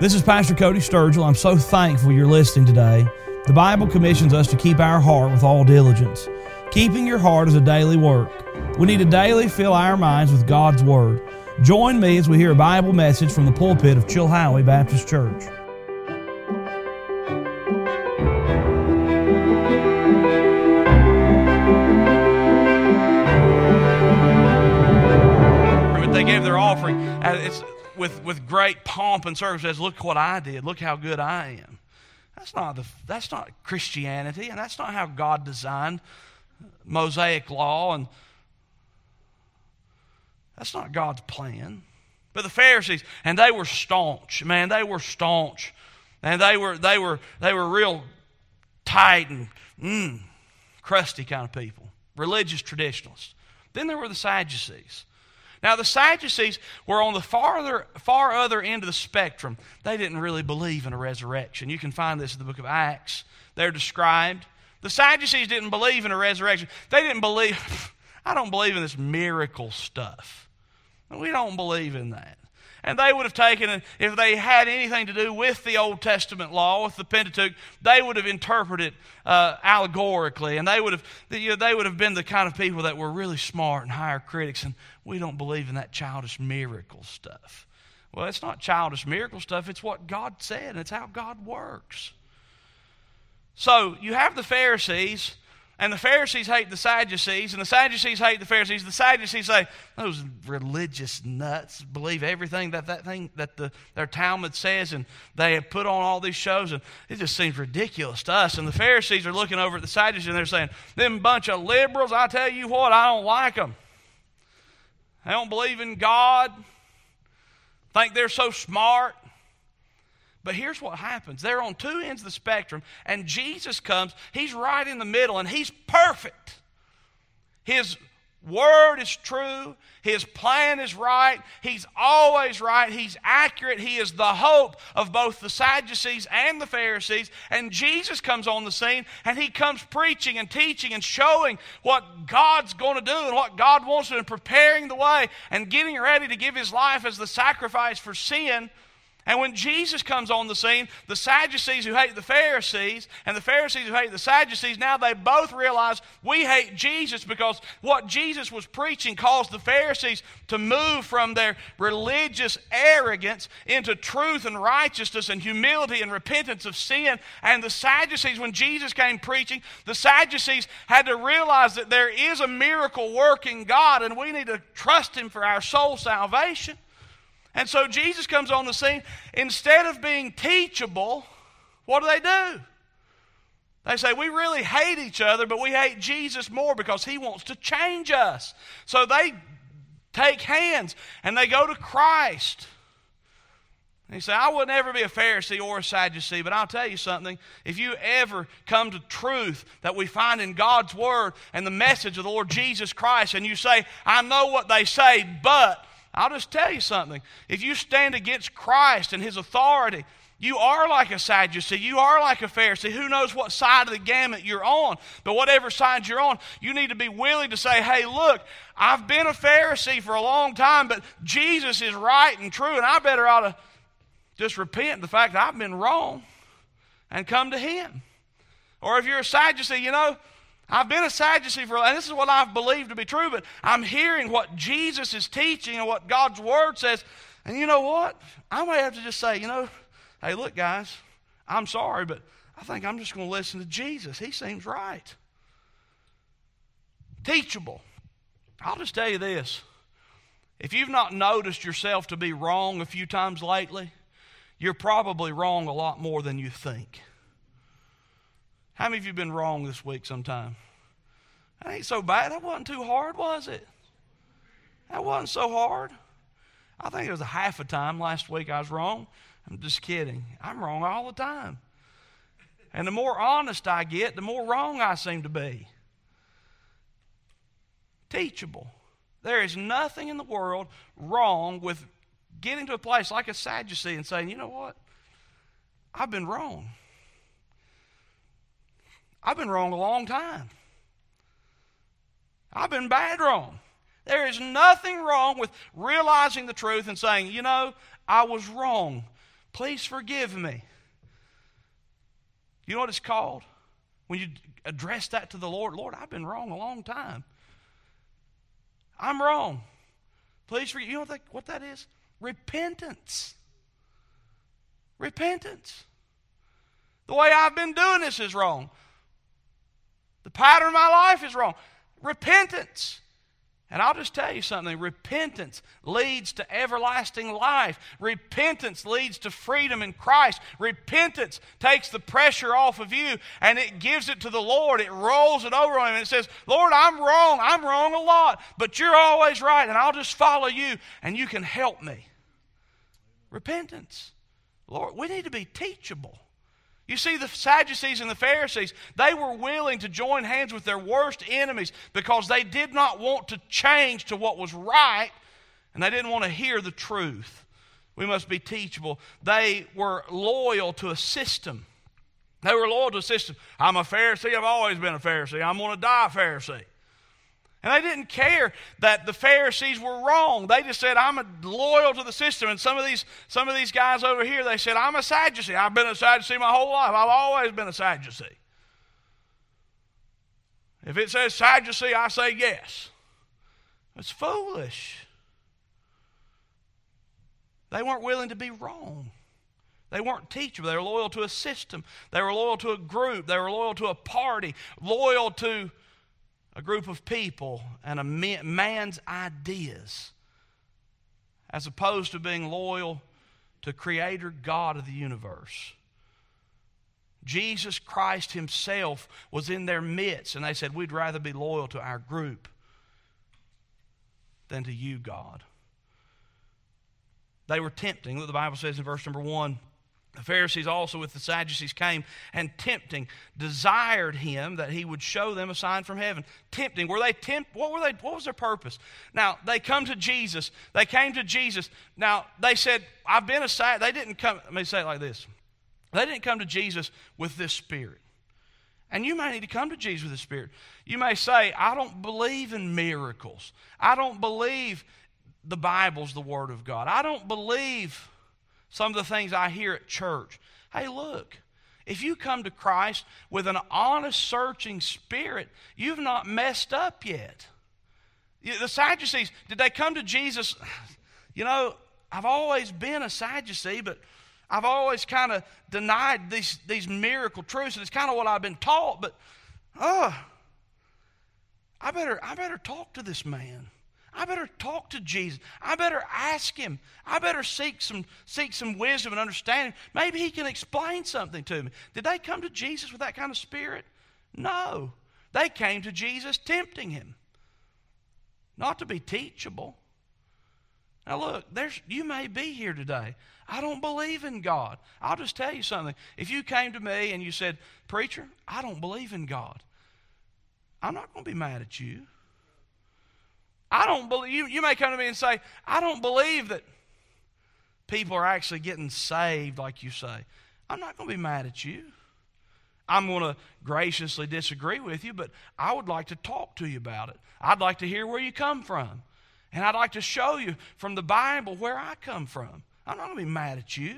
This is Pastor Cody Sturgill. I'm so thankful you're listening today. The Bible commissions us to keep our heart with all diligence. Keeping your heart is a daily work. We need to daily fill our minds with God's Word. Join me as we hear a Bible message from the pulpit of Chilhowie Baptist Church. They gave their offering. Uh, it's with, with great pomp and circumstance, look what I did. Look how good I am. That's not, the, that's not Christianity, and that's not how God designed Mosaic law, and that's not God's plan. But the Pharisees, and they were staunch, man, they were staunch. And they were, they were, they were real tight and mm, crusty kind of people, religious traditionalists. Then there were the Sadducees. Now, the Sadducees were on the farther, far other end of the spectrum. They didn't really believe in a resurrection. You can find this in the book of Acts. They're described. The Sadducees didn't believe in a resurrection. They didn't believe, I don't believe in this miracle stuff. We don't believe in that. And they would have taken, if they had anything to do with the Old Testament law, with the Pentateuch, they would have interpreted uh, allegorically. And they would, have, you know, they would have been the kind of people that were really smart and higher critics. And we don't believe in that childish miracle stuff. Well, it's not childish miracle stuff, it's what God said, and it's how God works. So you have the Pharisees and the Pharisees hate the Sadducees, and the Sadducees hate the Pharisees. The Sadducees say, those religious nuts believe everything that that thing that the, their Talmud says, and they have put on all these shows, and it just seems ridiculous to us. And the Pharisees are looking over at the Sadducees, and they're saying, them bunch of liberals, I tell you what, I don't like them. They don't believe in God, think they're so smart. But here's what happens they're on two ends of the spectrum, and Jesus comes. He's right in the middle, and He's perfect. His word is true. His plan is right. He's always right. He's accurate. He is the hope of both the Sadducees and the Pharisees. And Jesus comes on the scene and he comes preaching and teaching and showing what God's going to do and what God wants to do and preparing the way and getting ready to give his life as the sacrifice for sin and when Jesus comes on the scene, the Sadducees who hate the Pharisees and the Pharisees who hate the Sadducees, now they both realize we hate Jesus because what Jesus was preaching caused the Pharisees to move from their religious arrogance into truth and righteousness and humility and repentance of sin. And the Sadducees, when Jesus came preaching, the Sadducees had to realize that there is a miracle working God and we need to trust Him for our soul salvation. And so Jesus comes on the scene. Instead of being teachable, what do they do? They say, We really hate each other, but we hate Jesus more because he wants to change us. So they take hands and they go to Christ. And he said, I would never be a Pharisee or a Sadducee, but I'll tell you something. If you ever come to truth that we find in God's Word and the message of the Lord Jesus Christ, and you say, I know what they say, but I'll just tell you something. If you stand against Christ and his authority, you are like a Sadducee. You are like a Pharisee. Who knows what side of the gamut you're on? But whatever side you're on, you need to be willing to say, hey, look, I've been a Pharisee for a long time, but Jesus is right and true, and I better ought to just repent the fact that I've been wrong and come to Him. Or if you're a Sadducee, you know, I've been a Sadducee for, a and this is what I've believed to be true, but I'm hearing what Jesus is teaching and what God's Word says. And you know what? I may have to just say, you know, hey, look, guys, I'm sorry, but I think I'm just going to listen to Jesus. He seems right. Teachable. I'll just tell you this. If you've not noticed yourself to be wrong a few times lately, you're probably wrong a lot more than you think. How many of you been wrong this week sometime? That ain't so bad. That wasn't too hard, was it? That wasn't so hard. I think it was a half a time last week I was wrong. I'm just kidding. I'm wrong all the time. And the more honest I get, the more wrong I seem to be. Teachable. There is nothing in the world wrong with getting to a place like a Sadducee and saying, you know what? I've been wrong. I've been wrong a long time. I've been bad wrong. There is nothing wrong with realizing the truth and saying, you know, I was wrong. Please forgive me. You know what it's called? When you address that to the Lord, Lord, I've been wrong a long time. I'm wrong. Please forgive. You know what that is? Repentance. Repentance. The way I've been doing this is wrong. The pattern of my life is wrong. Repentance. And I'll just tell you something repentance leads to everlasting life. Repentance leads to freedom in Christ. Repentance takes the pressure off of you and it gives it to the Lord. It rolls it over on Him and it says, Lord, I'm wrong. I'm wrong a lot, but you're always right and I'll just follow you and you can help me. Repentance. Lord, we need to be teachable. You see, the Sadducees and the Pharisees, they were willing to join hands with their worst enemies because they did not want to change to what was right and they didn't want to hear the truth. We must be teachable. They were loyal to a system. They were loyal to a system. I'm a Pharisee. I've always been a Pharisee. I'm going to die a Pharisee. And they didn't care that the Pharisees were wrong. They just said, I'm loyal to the system. And some of these, some of these guys over here, they said, I'm a Sadducee. I've been a Sadducee my whole life. I've always been a Sadducee. If it says Sadducee, I say yes. It's foolish. They weren't willing to be wrong. They weren't teachable. They were loyal to a system. They were loyal to a group. They were loyal to a party, loyal to a group of people and a man's ideas as opposed to being loyal to creator God of the universe. Jesus Christ himself was in their midst and they said we'd rather be loyal to our group than to you God. They were tempting. The Bible says in verse number 1 the Pharisees also with the Sadducees came and tempting, desired him that he would show them a sign from heaven. Tempting. Were they tempt what were they what was their purpose? Now, they come to Jesus. They came to Jesus. Now, they said, I've been a side. They didn't come, let me say it like this. They didn't come to Jesus with this spirit. And you may need to come to Jesus with this spirit. You may say, I don't believe in miracles. I don't believe the Bible's the Word of God. I don't believe some of the things I hear at church. Hey, look, if you come to Christ with an honest, searching spirit, you've not messed up yet. The Sadducees, did they come to Jesus? You know, I've always been a Sadducee, but I've always kind of denied these, these miracle truths, and it's kind of what I've been taught, but oh, I better, I better talk to this man. I better talk to Jesus. I better ask him. I better seek some, seek some wisdom and understanding. Maybe he can explain something to me. Did they come to Jesus with that kind of spirit? No. They came to Jesus tempting him, not to be teachable. Now, look, there's, you may be here today. I don't believe in God. I'll just tell you something. If you came to me and you said, Preacher, I don't believe in God, I'm not going to be mad at you. I don't believe, you, you may come to me and say, I don't believe that people are actually getting saved like you say. I'm not going to be mad at you. I'm going to graciously disagree with you, but I would like to talk to you about it. I'd like to hear where you come from. And I'd like to show you from the Bible where I come from. I'm not going to be mad at you.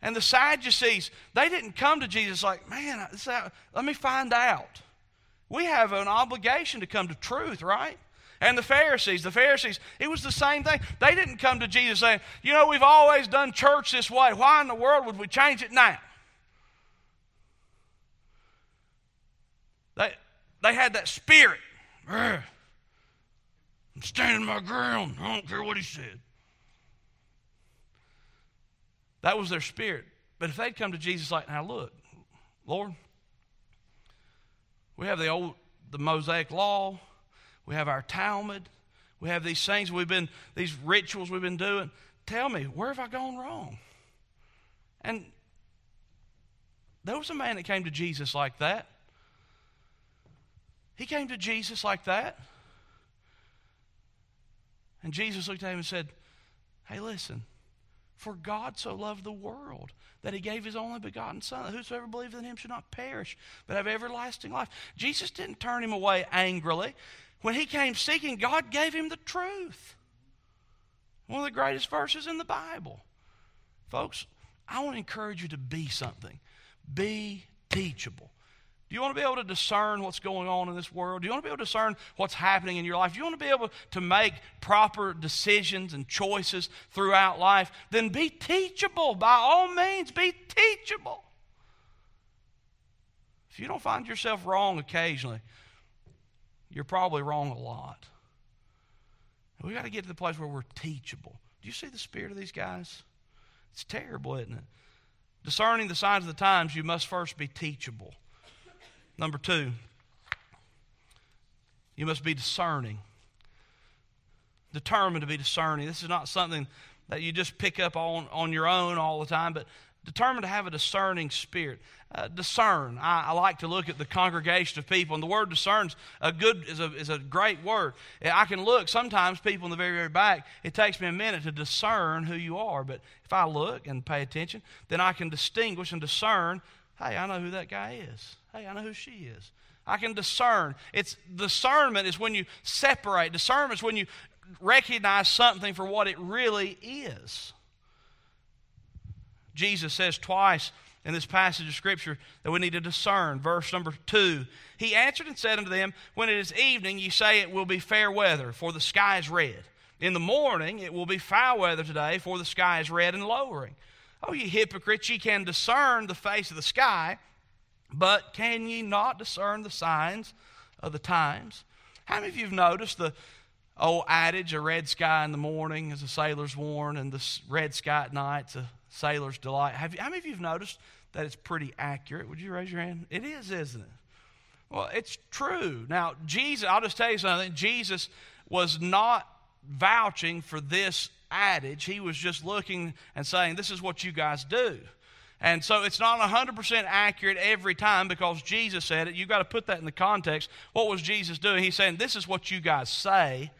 And the Sadducees, they didn't come to Jesus like, man, let me find out. We have an obligation to come to truth, right? And the Pharisees, the Pharisees, it was the same thing. They didn't come to Jesus saying, you know, we've always done church this way. Why in the world would we change it now? They, they had that spirit. I'm standing my ground. I don't care what he said. That was their spirit. But if they'd come to Jesus like, now look, Lord, we have the old the Mosaic law. We have our Talmud. We have these things we've been these rituals we've been doing. Tell me, where have I gone wrong? And there was a man that came to Jesus like that. He came to Jesus like that. And Jesus looked at him and said, Hey, listen, for God so loved the world that he gave his only begotten Son, that whosoever believes in him should not perish, but have everlasting life. Jesus didn't turn him away angrily. When he came seeking, God gave him the truth. One of the greatest verses in the Bible. Folks, I want to encourage you to be something. Be teachable. Do you want to be able to discern what's going on in this world? Do you want to be able to discern what's happening in your life? Do you want to be able to make proper decisions and choices throughout life? Then be teachable. By all means, be teachable. If you don't find yourself wrong occasionally, you're probably wrong a lot. We've got to get to the place where we're teachable. Do you see the spirit of these guys? It's terrible, isn't it? Discerning the signs of the times, you must first be teachable. Number two, you must be discerning. Determined to be discerning. This is not something that you just pick up on, on your own all the time, but determined to have a discerning spirit. Uh, discern. I, I, like to look at the congregation of people, and the word discerns a good is a, is a great word. I can look. Sometimes people in the very very back. It takes me a minute to discern who you are, but if I look and pay attention, then I can distinguish and discern. Hey, I know who that guy is. Hey, I know who she is. I can discern. It's discernment is when you separate. Discernment is when you recognize something for what it really is. Jesus says twice in this passage of Scripture that we need to discern. Verse number two He answered and said unto them, When it is evening, ye say it will be fair weather, for the sky is red. In the morning, it will be foul weather today, for the sky is red and lowering. Oh, ye hypocrites, ye can discern the face of the sky, but can ye not discern the signs of the times? How many of you have noticed the old adage, a red sky in the morning is a sailor's warn, and the red sky at night's a sailor's delight. Have you, how many of you have noticed that it's pretty accurate? Would you raise your hand? It is, isn't it? Well, it's true. Now, Jesus, I'll just tell you something. Jesus was not vouching for this adage. He was just looking and saying, This is what you guys do. And so it's not 100% accurate every time because Jesus said it. You've got to put that in the context. What was Jesus doing? He's saying, This is what you guys say.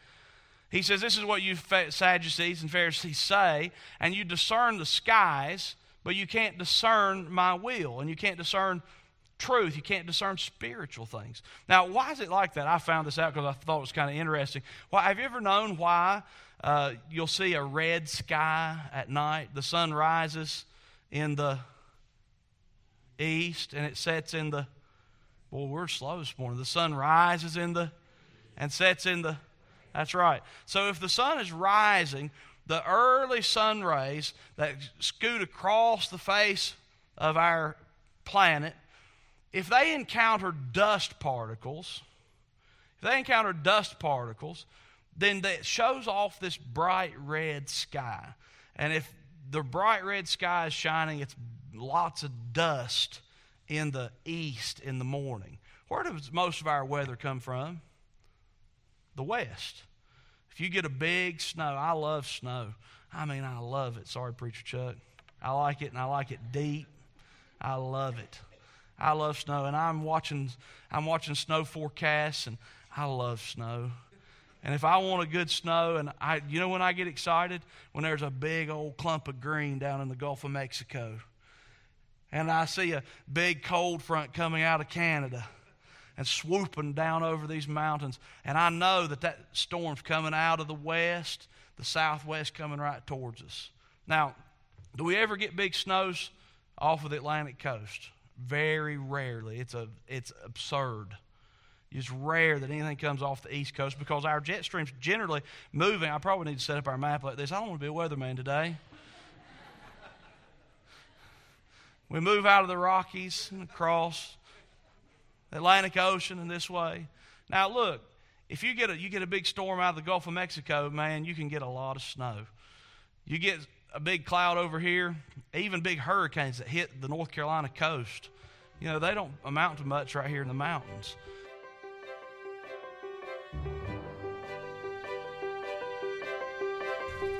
He says, This is what you Sadducees and Pharisees say, and you discern the skies, but you can't discern my will, and you can't discern truth. You can't discern spiritual things. Now, why is it like that? I found this out because I thought it was kind of interesting. Why, have you ever known why uh, you'll see a red sky at night? The sun rises in the east and it sets in the. Boy, we're slow this morning. The sun rises in the and sets in the that's right. So if the sun is rising, the early sun rays that scoot across the face of our planet, if they encounter dust particles, if they encounter dust particles, then that shows off this bright red sky. And if the bright red sky is shining, it's lots of dust in the east in the morning. Where does most of our weather come from? the west. If you get a big snow, I love snow. I mean, I love it. Sorry, Preacher Chuck. I like it, and I like it deep. I love it. I love snow, and I'm watching. I'm watching snow forecasts, and I love snow. And if I want a good snow, and I, you know, when I get excited, when there's a big old clump of green down in the Gulf of Mexico, and I see a big cold front coming out of Canada and swooping down over these mountains. And I know that that storm's coming out of the west, the southwest coming right towards us. Now, do we ever get big snows off of the Atlantic coast? Very rarely. It's, a, it's absurd. It's rare that anything comes off the East Coast because our jet stream's generally moving. I probably need to set up our map like this. I don't want to be a weatherman today. We move out of the Rockies and across the Atlantic Ocean in this way. Now, look, if you get, a, you get a big storm out of the Gulf of Mexico, man, you can get a lot of snow. You get a big cloud over here, even big hurricanes that hit the North Carolina coast. You know, they don't amount to much right here in the mountains.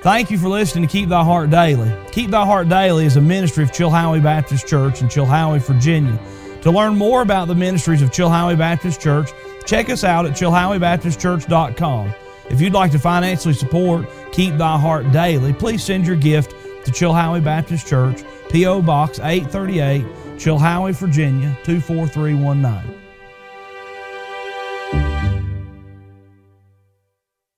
Thank you for listening to Keep Thy Heart Daily. Keep Thy Heart Daily is a ministry of Chilhowie Baptist Church in Chilhowie, Virginia. To learn more about the ministries of Chilhowie Baptist Church, check us out at chilhowiebaptistchurch.com. If you'd like to financially support Keep Thy Heart Daily, please send your gift to Chilhowie Baptist Church, P.O. Box 838, Chilhowie, Virginia 24319.